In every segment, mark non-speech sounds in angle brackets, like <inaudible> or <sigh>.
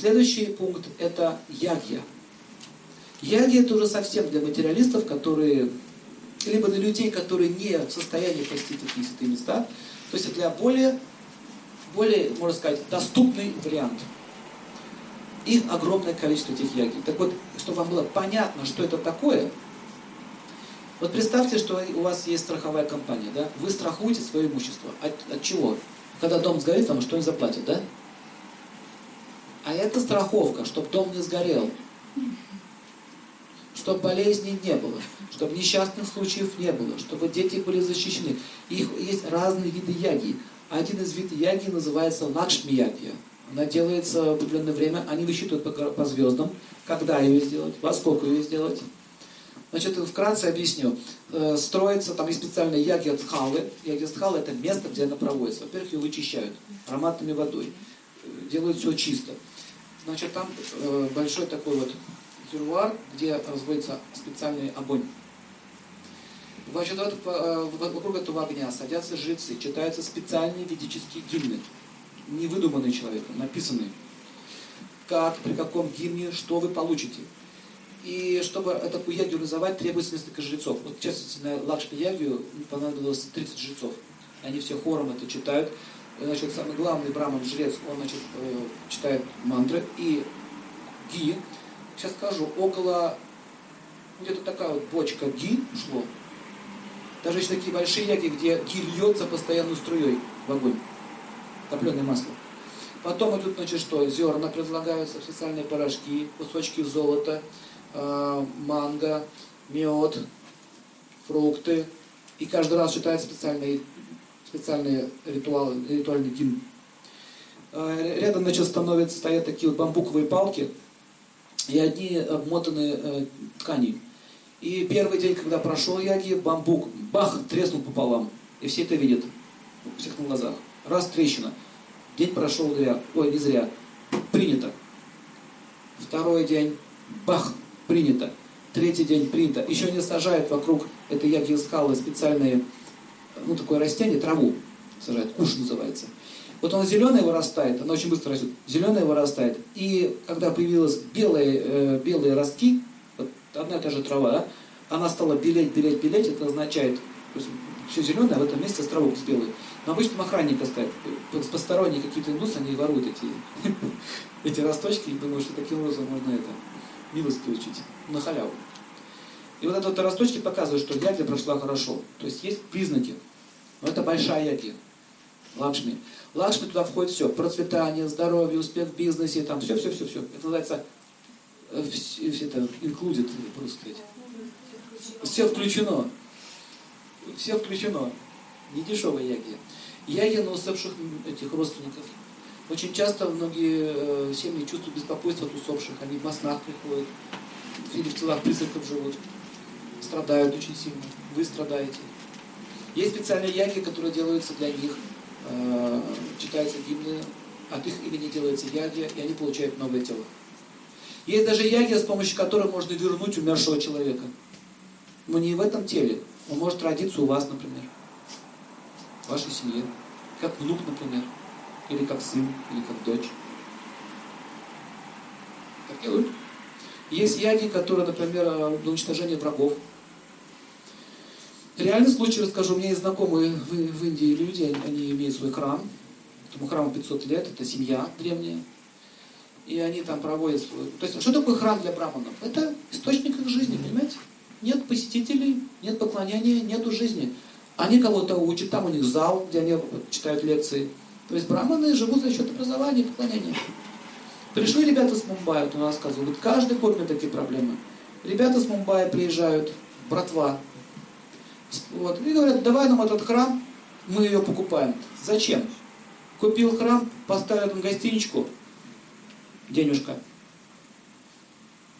Следующий пункт – это ягья. Ягья – это уже совсем для материалистов, которые, либо для людей, которые не в состоянии посетить такие святые места, то есть для более, более, можно сказать, доступный вариант. Их огромное количество этих ягий. Так вот, чтобы вам было понятно, что это такое, вот представьте, что у вас есть страховая компания, да? Вы страхуете свое имущество. От, от чего? Когда дом сгорит, вам что-нибудь заплатят, да? А это страховка, чтобы дом не сгорел. Чтобы болезней не было, чтобы несчастных случаев не было, чтобы дети были защищены. Их есть разные виды яги. Один из видов яги называется лакшми ягия. Она делается в определенное время, они высчитывают по, по звездам, когда ее сделать, во сколько ее сделать. Значит, вкратце объясню. Э, строится, там есть специальные ягьядхалы. Ягьядхалы – это место, где она проводится. Во-первых, ее вычищают ароматной водой. Э, делают все чисто. Значит, там э, большой такой вот резервуар, где разводится специальный огонь. Значит, вокруг этого огня садятся жрецы, читаются специальные ведические гимны, не выдуманные человеком, написанные. Как, при каком гимне, что вы получите. И чтобы эту ягью реализовать, требуется несколько жрецов. Вот, в частности, на Лакшми ягью понадобилось 30 жрецов. Они все хором это читают. Значит, самый главный браман, жрец, он значит, э, читает мантры. И ги, сейчас скажу, около, где-то такая вот бочка ги шло. Даже есть такие большие яги, где ги льется постоянной струей в огонь. Топленое масло. Потом идут, значит, что? Зерна предлагаются, специальные порошки, кусочки золота, э, манго, мед, фрукты. И каждый раз читают специальные, специальные ритуалы, ритуальный гимн. Э, рядом, значит, становятся, стоят такие вот бамбуковые палки, и одни обмотаны э, тканью. И первый день, когда прошел яги, бамбук, бах, треснул пополам. И все это видят, у всех на глазах. Раз трещина. День прошел зря. Ой, не зря. Принято. Второй день, бах, принято. Третий день принято. Еще не сажают вокруг этой яги скалы специальные, ну, такое растение, траву сажают, куш называется. Вот он зеленый вырастает, она очень быстро растет, зеленый вырастает. И когда появились белые, э, белые ростки, вот одна и та же трава, она стала белеть, белеть, белеть, это означает, то есть все зеленое, а в этом месте островок с белый. Но обычно охранника ставят, посторонние какие-то индусы, они воруют эти, <laughs> эти росточки и думают, что таким образом можно это, милость получить, на халяву. И вот эти росточки показывают, что ягля прошла хорошо. То есть есть признаки. Но это большая ягля. Лакшми. Лакшми туда входит все. Процветание, здоровье, успех в бизнесе, там все, все, все, все. Это называется э, все, все это included, просто сказать. Все включено. Все включено. Не дешевая ягия. Ягия на усопших этих родственников. Очень часто многие э, семьи чувствуют беспокойство от усопших. Они в маснах приходят, или в телах призраков живут. Страдают очень сильно. Вы страдаете. Есть специальные яги, которые делаются для них э, читаются гимны, от их имени делается ягия, и они получают новое тело. Есть даже ягия, с помощью которой можно вернуть умершего человека. Но не в этом теле. Он может родиться у вас, например. В вашей семье. Как внук, например. Или как сын, или как дочь. Так делают. Есть яги, которые, например, для уничтожения врагов. Реальный случай расскажу. У меня есть знакомые в, в Индии люди, они имеют свой храм. Этому храму 500 лет, это семья древняя. И они там проводят свой... То есть, что такое храм для браманов? Это источник их жизни, понимаете? Нет посетителей, нет поклонения, нету жизни. Они кого-то учат, там у них зал, где они читают лекции. То есть браманы живут за счет образования и поклонения. Пришли ребята с Мумбаи, вот он рассказывал, вот каждый год у такие проблемы. Ребята с Мумбаи приезжают, братва, вот. И говорят, давай нам этот храм, мы ее покупаем. Зачем? Купил храм, поставил там гостиничку, денежка.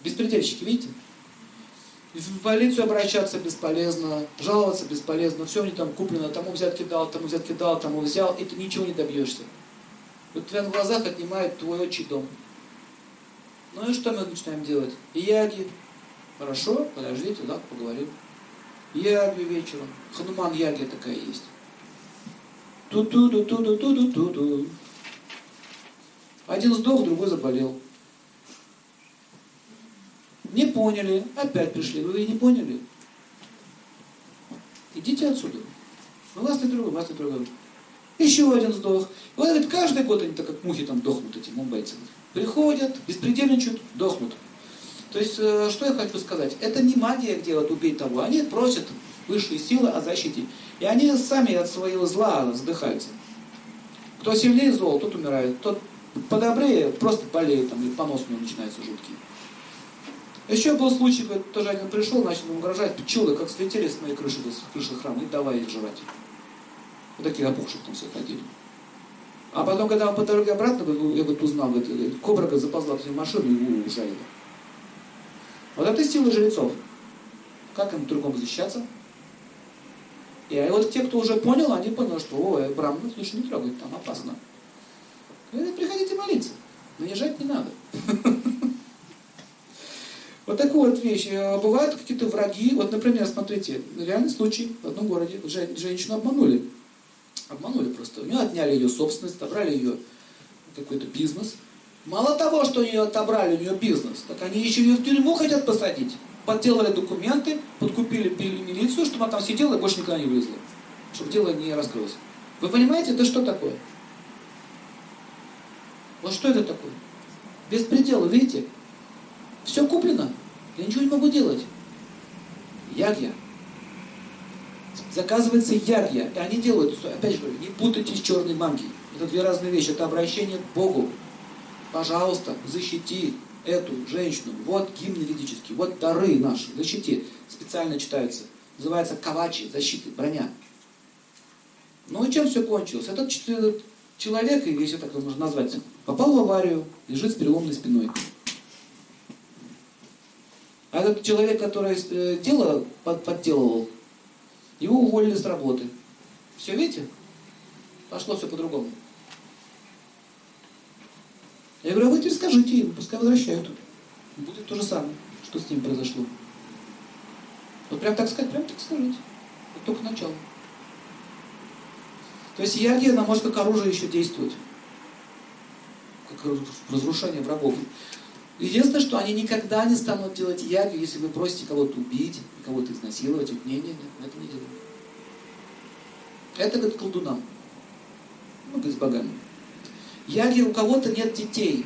Беспредельщики, видите? В полицию обращаться бесполезно, жаловаться бесполезно, все не там куплено, тому взятки дал, тому взятки дал, тому взял, и ты ничего не добьешься. Вот тебя на глазах отнимает твой отчий дом. Ну и что мы начинаем делать? Яги. Хорошо, подождите, да, поговорим. Яги вечером. Хануман яги такая есть. ту ту ту ту ту ту ту ту Один сдох, другой заболел. Не поняли, опять пришли. Вы не поняли? Идите отсюда. Ну, вас не трогаю, вас не трогаю. Еще один сдох. И вот говорит, каждый год они так как мухи там дохнут, эти мумбайцы. Приходят, беспредельничают, дохнут. То есть, э, что я хочу сказать? Это не магия, где убей того. Они просят высшие силы о защите. И они сами от своего зла задыхаются. Кто сильнее зол, тот умирает. Тот подобрее просто болеет, там, и понос у него начинается жуткий. Еще был случай, когда тоже один пришел, начал угрожать, пчелы как слетели с моей крыши, с крыши храма, и давай их жрать. Вот такие опухших там все ходили. А потом, когда он по дороге обратно, я вот узнал, говорит, кобра говорит, заползла в машину и его ужалила. Вот это сила жрецов. Как им другому защищаться? И вот те, кто уже понял, они поняли, что о, брамну лучше не трогать, там опасно. Говорит, приходите молиться. Наезжать не надо. <laughs> Вот такая вот вещь. Э, бывают какие-то враги. Вот, например, смотрите, реальный случай в одном городе. Женщину обманули. Обманули просто. У нее отняли ее собственность, отобрали ее какой-то бизнес. Мало того, что у отобрали у нее бизнес, так они еще ее в тюрьму хотят посадить. Подделали документы, подкупили милицию, чтобы она там сидела и больше никогда не вылезла. Чтобы дело не раскрылось. Вы понимаете, это что такое? Вот что это такое? Беспредел, видите? Все куплено. Я ничего не могу делать. Ягья. Заказывается ягья. И они делают, опять же говорю, не путайте с черной магией. Это две разные вещи. Это обращение к Богу. Пожалуйста, защити эту женщину. Вот гимн ведический, вот дары наши. Защити. Специально читаются. Называется кавачи, защиты, броня. Ну и чем все кончилось? Этот человек, если так можно назвать, попал в аварию, лежит с переломной спиной. А этот человек, который э, дело подделывал, его уволили с работы. Все, видите? Пошло все по-другому. Я говорю, а вы теперь скажите им, пускай возвращают. Будет то же самое, что с ним произошло. Вот прям так сказать, прям так скажите. Это только начало. То есть ягия, она может как оружие еще действовать. Как разрушение врагов. Единственное, что они никогда не станут делать ягу, если вы просите кого-то убить, кого-то изнасиловать. Нет, нет, нет, это не делают. Это, говорит, колдунам. Ну, говорит, с богами. Яги, у кого-то нет детей.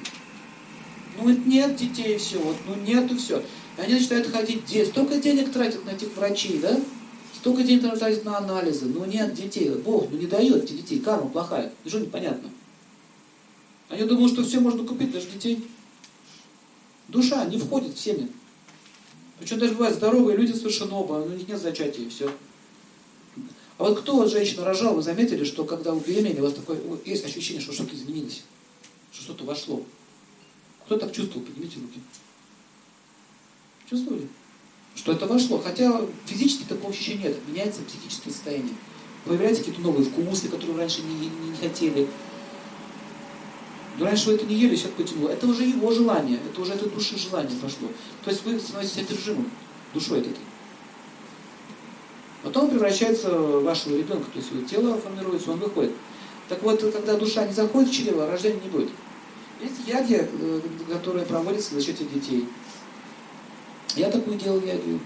Ну, нет детей, все, вот, ну, нету, все. И они начинают ходить, где столько денег тратят на этих врачей, да? Столько денег тратят на анализы, ну, нет детей. Бог, ну, не дает эти детей, карма плохая. И что непонятно? Они думают, что все можно купить, даже детей. Душа не входит в семя. Причем даже бывают здоровые люди совершенно оба, у них нет зачатия, и все. А вот кто вот женщина рожала, вы заметили, что когда вы беременели, у вас такое, есть ощущение, что что-то изменилось, что что-то вошло. Кто так чувствовал? Поднимите руки. Чувствовали? Что это вошло. Хотя физически такого ощущения нет. Меняется психическое состояние. Появляются какие-то новые вкусы, которые раньше не, не, не хотели. Но раньше вы это не ели, сейчас потянуло. Это уже его желание, это уже это души желание пошло. То есть вы становитесь одержимым душой этой. Потом превращается вашего ребенка, то есть его тело формируется, он выходит. Так вот, когда душа не заходит в чрево, рождения не будет. Есть ягия, э, которая проводится за счет детей. Я такую делал ягию.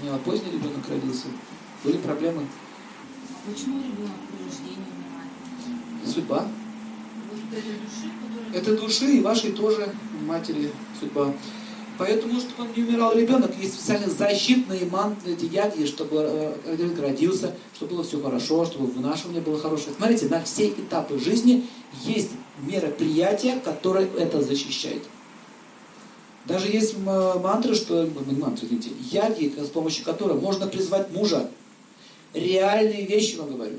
У меня поздний ребенок родился. Были проблемы. Почему ребенок при рождении умирает? Судьба. Это души и вашей тоже матери судьба. Поэтому, чтобы он не умирал ребенок, есть специально защитные манты, эти яги, чтобы э, ребенок родился, чтобы было все хорошо, чтобы вынашивание было хорошее. Смотрите, на все этапы жизни есть мероприятие, которое это защищает. Даже есть мантры, что, мантры, извините, яги, с помощью которой можно призвать мужа. Реальные вещи вам говорю.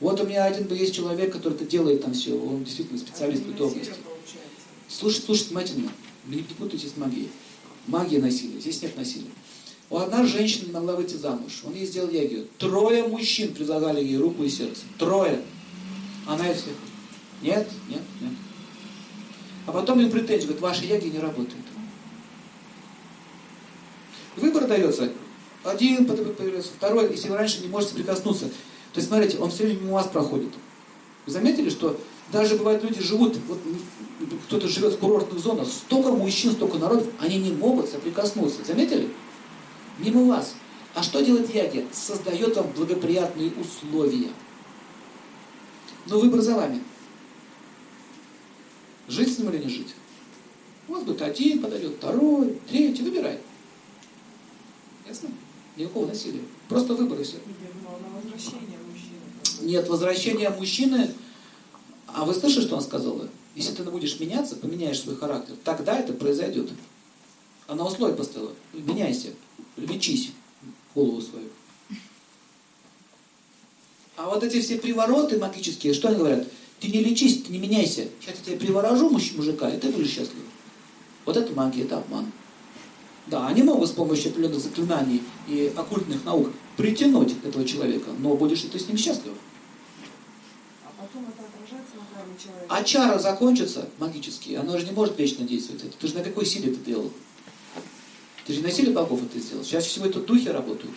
Вот у меня один есть человек, который это делает там все, он действительно специалист в этой области. Слушайте, слушайте внимательно, не путайте с магией. Магия насилия, здесь нет насилия. У одна женщина не могла выйти замуж, он ей сделал ягию. Трое мужчин предлагали ей руку и сердце. Трое. Она из всех. Нет, нет, нет. А потом ей претензии, говорит, ваши яги не работают. Выбор дается. Один появляется, второй, если вы раньше не можете прикоснуться. То есть, смотрите, он все время мимо вас проходит. Вы заметили, что Даже бывает, люди живут, вот кто-то живет в курортных зонах, столько мужчин, столько народов, они не могут соприкоснуться. Заметили? Мимо вас. А что делает яги? Создает вам благоприятные условия. Но выбор за вами. Жить с ним или не жить? У вас будет один, подойдет второй, третий, выбирай. Ясно? Никакого насилия. Просто выбор и все. Нет, возвращение мужчины... Вы слышали, что он сказала? Если ты будешь меняться, поменяешь свой характер, тогда это произойдет. Она условие поставила. Меняйся, лечись голову свою. А вот эти все привороты магические, что они говорят? Ты не лечись, ты не меняйся. Сейчас я тебе приворожу мужика, и ты будешь счастлив. Вот это магия, это обман. Да, они могут с помощью определенных заклинаний и оккультных наук притянуть этого человека, но будешь ли ты с ним счастлив? А потом это отражается на праве человека. А чара закончится магически, оно же не может вечно действовать. Это, ты же на какой силе это делал? Ты же на силе богов это сделал. Сейчас всего это духи работают.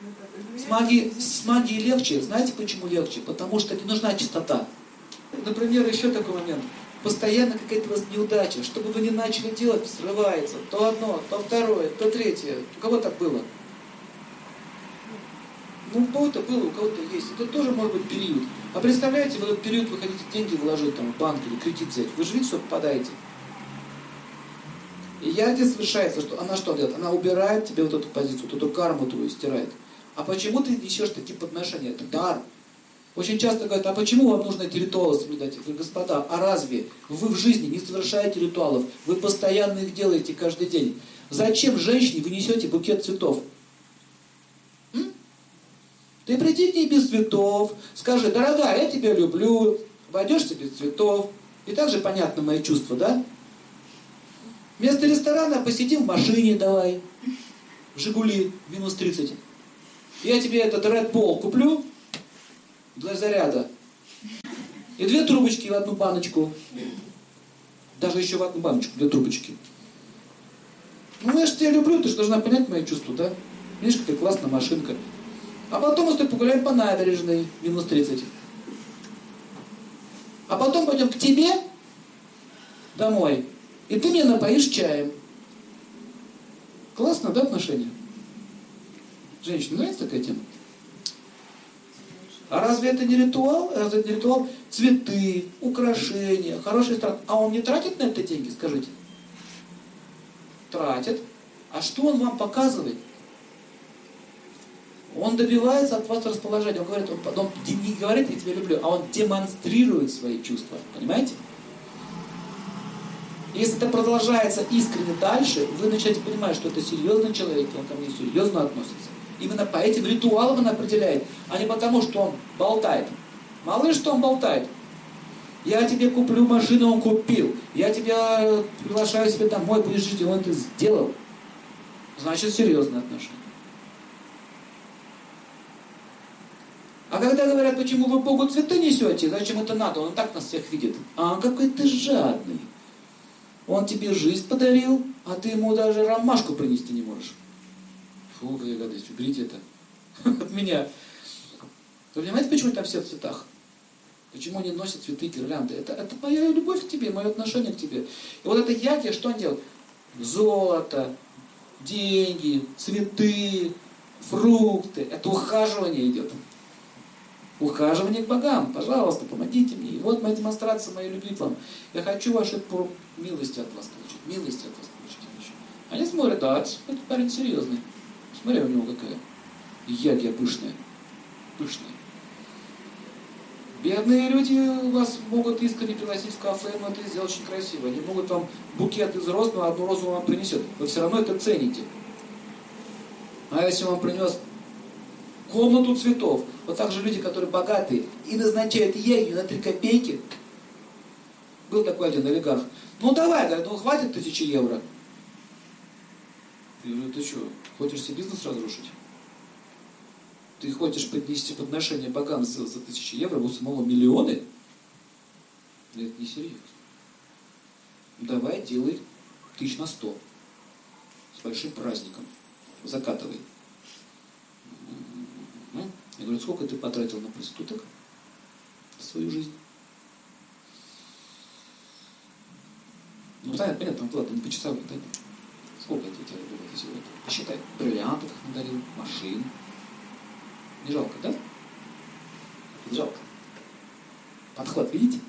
Ну, как С магией, с магией легче. Знаете почему легче? Потому что не нужна чистота. Например, еще такой момент. Постоянно какая-то у вас неудача. Что бы вы ни начали делать, срывается. То одно, то второе, то третье. У кого так было? Ну, у кого-то было, у кого-то есть. Это тоже может быть период. А представляете, в этот период вы хотите деньги вложить там, в банк или кредит взять. Вы же видите, что попадаете. И яде совершается, что она что делает? Она убирает тебе вот эту позицию, вот эту карму твою стирает. А почему ты несешь такие подношения? Это дар. Очень часто говорят, а почему вам нужно эти ритуалы соблюдать? Говорю, господа, а разве вы в жизни не совершаете ритуалов? Вы постоянно их делаете каждый день. Зачем женщине вы несете букет цветов? Ты приди к ней без цветов, скажи, дорогая, я тебя люблю, обойдешься без цветов. И также понятно мои чувства, да? Вместо ресторана посидим в машине давай. В Жигули, минус 30. Я тебе этот Red Bull куплю для заряда. И две трубочки в одну баночку. Даже еще в одну баночку, две трубочки. Ну, я же тебя люблю, ты же должна понять мои чувства, да? Видишь, какая классная машинка. А потом мы с тобой погуляем по набережной, минус 30. А потом пойдем к тебе домой, и ты меня напоишь чаем. Классно, да, отношения? Женщине нравится такая тема? А разве это не ритуал? Разве это не ритуал? Цветы, украшения, хороший стран. А он не тратит на это деньги, скажите? Тратит. А что он вам показывает? Он добивается от вас расположения. Он говорит, он, он не говорит, я тебя люблю, а он демонстрирует свои чувства. Понимаете? Если это продолжается искренне дальше, вы начинаете понимать, что это серьезный человек, он ко мне серьезно относится. Именно по этим ритуалам он определяет, а не потому, что он болтает. Мало ли что он болтает. Я тебе куплю машину, он купил. Я тебя приглашаю себе домой, будешь жить, и он это сделал. Значит, серьезные отношения. Когда говорят, почему вы Богу цветы несете, зачем это надо, он так нас всех видит. А какой ты жадный. Он тебе жизнь подарил, а ты ему даже ромашку принести не можешь. Фу, какая гадость, уберите это <laughs> от меня. Вы понимаете, почему там все в цветах? Почему они носят цветы, гирлянды? Это, это моя любовь к тебе, мое отношение к тебе. И вот это яки, что он делает? Золото, деньги, цветы, фрукты. Это ухаживание идет. Ухаживание к богам. Пожалуйста, помогите мне. И вот моя демонстрация моей любви к вам. Я хочу ваши милости от вас получить. Милости от вас получить. Они смотрят, да, этот парень серьезный. Смотри, у него какая ягия пышная. Пышная. Бедные люди вас могут искренне пригласить в кафе, но это сделать очень красиво. Они могут вам букет из роз, но одну розу вам принесет. Вы все равно это цените. А если он принес комнату цветов, вот так же люди, которые богатые и назначают ягью на 3 копейки, был такой один олигарх. Ну давай, говорит, ну хватит тысячи евро. Я говорю, ты что, хочешь себе бизнес разрушить? Ты хочешь поднести подношение богам за, тысячи евро, у самого миллионы? Это не серьезно. Давай делай тысяч на сто. С большим праздником. Закатывай. Я говорю, сколько ты потратил на проституток за свою жизнь? Ну, понятно, понятно, там куда-то по часам пытать. Сколько это у тебя было всего этого? Посчитай. Бриллиантов надарил, машин. Не жалко, да? Не жалко. Подхват, видите?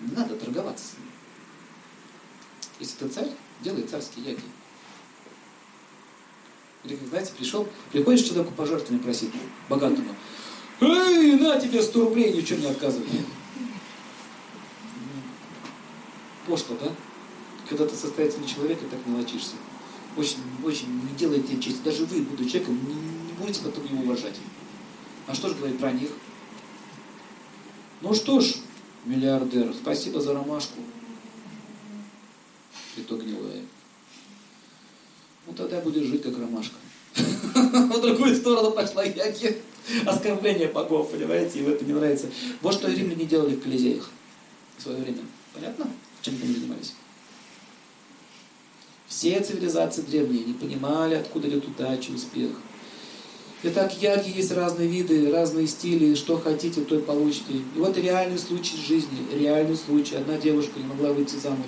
Не надо торговаться с ним. Если ты царь, делай царские яки. Знаете, пришел, приходишь человеку пожертвования просить, богатому. Эй, на тебе 100 рублей, ничего не отказывай. Пошло, да? Когда ты состоятельный человек, и так мелочишься. Очень, очень не делайте честь. Даже вы, будучи человеком, не, не будете потом его уважать. А что же говорит про них? Ну что ж, миллиардер, спасибо за ромашку. И то гнилое. Ну тогда будешь жить как ромашка. <laughs> В другую сторону пошла яки. Оскорбление богов, понимаете, и это не нравится. Вот что римляне делали в Колизеях в свое время. Понятно, чем они занимались? Все цивилизации древние не понимали, откуда идет удача, успех. Итак, яги есть разные виды, разные стили, что хотите, то и получите. И вот реальный случай жизни, реальный случай. Одна девушка не могла выйти замуж.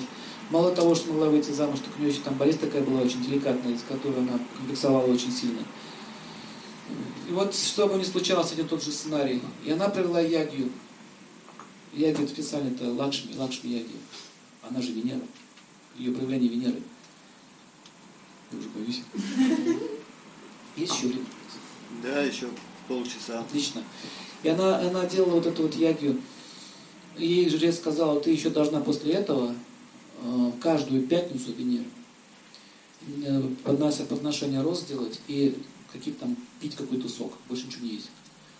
Мало того, что могла выйти замуж, так у нее еще там болезнь такая была очень деликатная, из которой она комплексовала очень сильно. И вот, что бы ни случалось, один тот же сценарий. И она провела ягью. Яги специально это Лакшми, Лакшми Яги. Она же Венера. Ее проявление Венеры. Я уже боюсь. <laughs> Есть еще время? Да, еще полчаса. Отлично. И она, она делала вот эту вот ягью. И ей жрец сказал, ты еще должна после этого каждую пятницу э, поднося подношение роз сделать и какие там пить какой-то сок. Больше ничего не есть.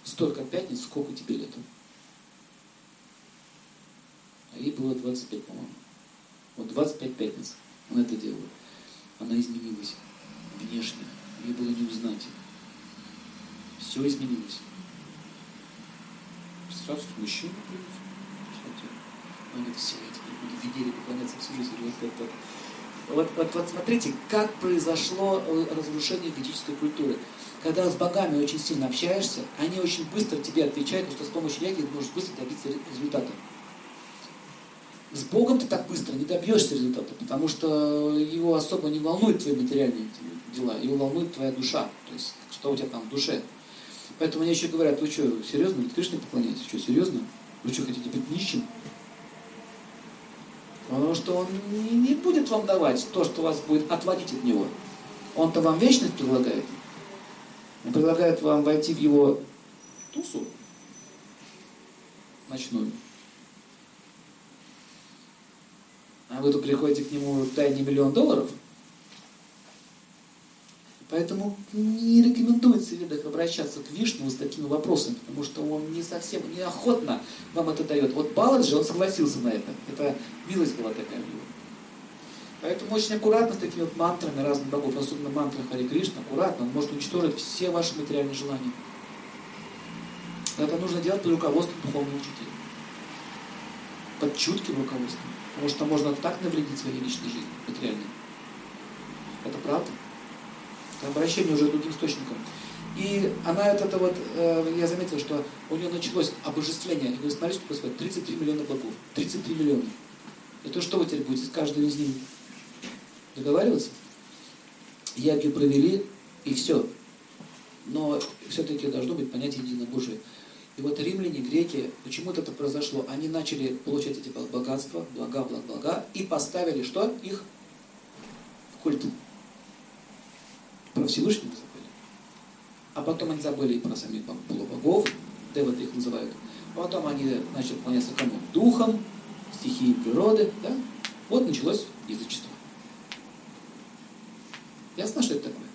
Столько пятниц, сколько тебе лет. А ей было 25, по-моему. Вот 25 пятниц она это делала. Она изменилась внешне. Ей было не узнать. Все изменилось. Сразу мужчина появился. Он все, теперь буду Венере поклоняться всю жизнь. Вот, вот, вот. Вот, вот, смотрите, как произошло э, разрушение ведической культуры. Когда с богами очень сильно общаешься, они очень быстро тебе отвечают, что с помощью яги можешь быстро добиться результата. С Богом ты так быстро не добьешься результата, потому что его особо не волнуют твои материальные дела, его волнует твоя душа, то есть что у тебя там в душе. Поэтому мне еще говорят, вы что, серьезно, Кришне поклоняетесь? Что, серьезно? Вы что, хотите быть нищим? Потому что он не, будет вам давать то, что вас будет отводить от него. Он-то вам вечность предлагает. Он предлагает вам войти в его тусу ночную. А вы тут приходите к нему, дай мне миллион долларов. Поэтому не рекомендуется ведах обращаться к Вишневу с такими вопросами, потому что он не совсем, неохотно вам это дает. Вот Баладжи, он согласился на это. Это милость была такая у него. Поэтому очень аккуратно с такими вот мантрами разных богов, особенно мантры Хари Кришна, аккуратно, он может уничтожить все ваши материальные желания. Это нужно делать под руководством духовного учителя. Под чутким руководством. Потому что можно так навредить своей личной жизни, материальной. Это правда. Обращение уже к другим источникам. И она это, это вот, э, я заметил, что у нее началось обожествление. Я говорю, смотри, что происходит. 33 миллиона богов. 33 миллиона. Это что вы теперь будете с каждым из них договариваться? Яги провели, и все. Но все-таки должно быть понятие единобожие. И вот римляне, греки, почему-то это произошло. Они начали получать эти богатства, блага, блага, блага, и поставили что? Их в культ. Про Всевышнего забыли. А потом они забыли и про самих полубогов, деваты их называют. Потом они начали поклоняться кому? Духом, стихии природы. Да? Вот началось язычество. Ясно, что это такое?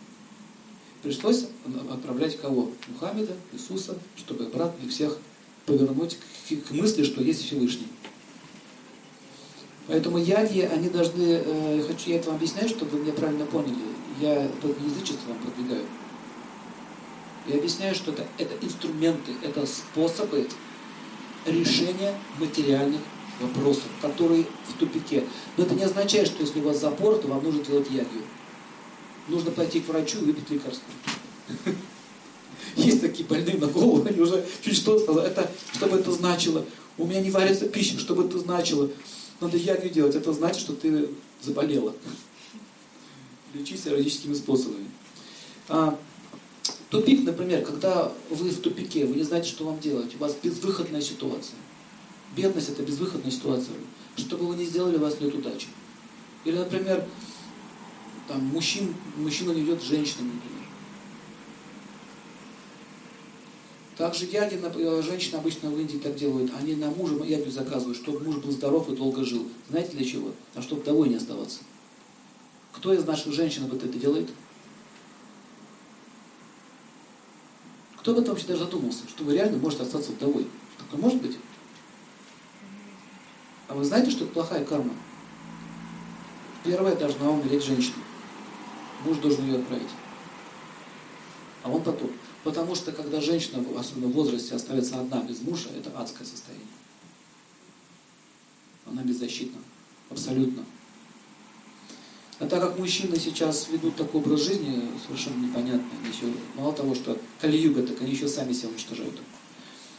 Пришлось отправлять кого? Мухаммеда, Иисуса, чтобы обратно их всех повернуть к мысли, что есть Всевышний. Поэтому яги, они должны, э, хочу я это вам объясняю, чтобы вы меня правильно поняли. Я не язычество вам продвигаю. Я объясняю, что это, это инструменты, это способы решения материальных вопросов, которые в тупике. Но это не означает, что если у вас запор, то вам нужно делать ягью. Нужно пойти к врачу и выпить лекарство. <laughs> Есть такие больные на голову, они уже чуть что сказали. Это, что бы это значило? У меня не варится пища, что бы это значило? Надо ягью делать, это значит, что ты заболела. Лечись эротическими способами. А, тупик, например, когда вы в тупике, вы не знаете, что вам делать, у вас безвыходная ситуация. Бедность – это безвыходная ситуация. Что бы вы ни сделали, у вас нет удачи. Или, например, там, мужчин, мужчина не ведет женщинами, например. Также яги, э, женщины обычно в Индии так делают, они на мужа ягу заказывают, чтобы муж был здоров и долго жил. Знаете для чего? А чтобы вдовой не оставаться. Кто из наших женщин вот это делает? Кто об этом вообще даже задумался, что вы реально можете остаться вдовой? Такое может быть? А вы знаете, что это плохая карма? Первая должна умереть женщина. Муж должен ее отправить. А он потом. Потому что когда женщина, особенно в возрасте, остается одна без мужа, это адское состояние. Она беззащитна. Абсолютно. А так как мужчины сейчас ведут такой образ жизни, совершенно непонятный, еще, мало того, что Кали-юга, так они еще сами себя уничтожают.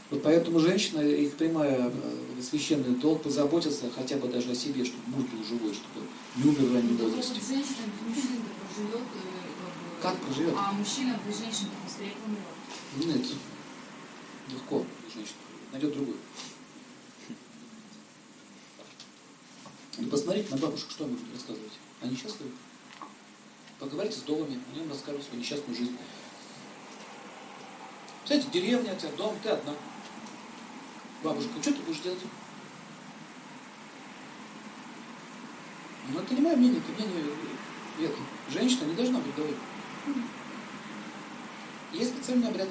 Вот поэтому женщина, их прямая э, священный долг позаботиться хотя бы даже о себе, чтобы муж был живой, чтобы не умер в раннем Ну, возрасте. женщина без мужчины проживет, э, Как проживет? а мужчина без женщины быстрее помрет. Нет. Легко, женщина. Найдет другую. Ну, посмотрите на бабушек, что они будут рассказывать. Они счастливы? Поговорите с домами, они вам расскажут свою несчастную жизнь. Знаете, деревня, у тебя дом, ты одна. Бабушка, что ты будешь делать? Ну, это не мое мнение, это мнение Веты. Женщина не должна быть вдовой. Есть специальный обряд.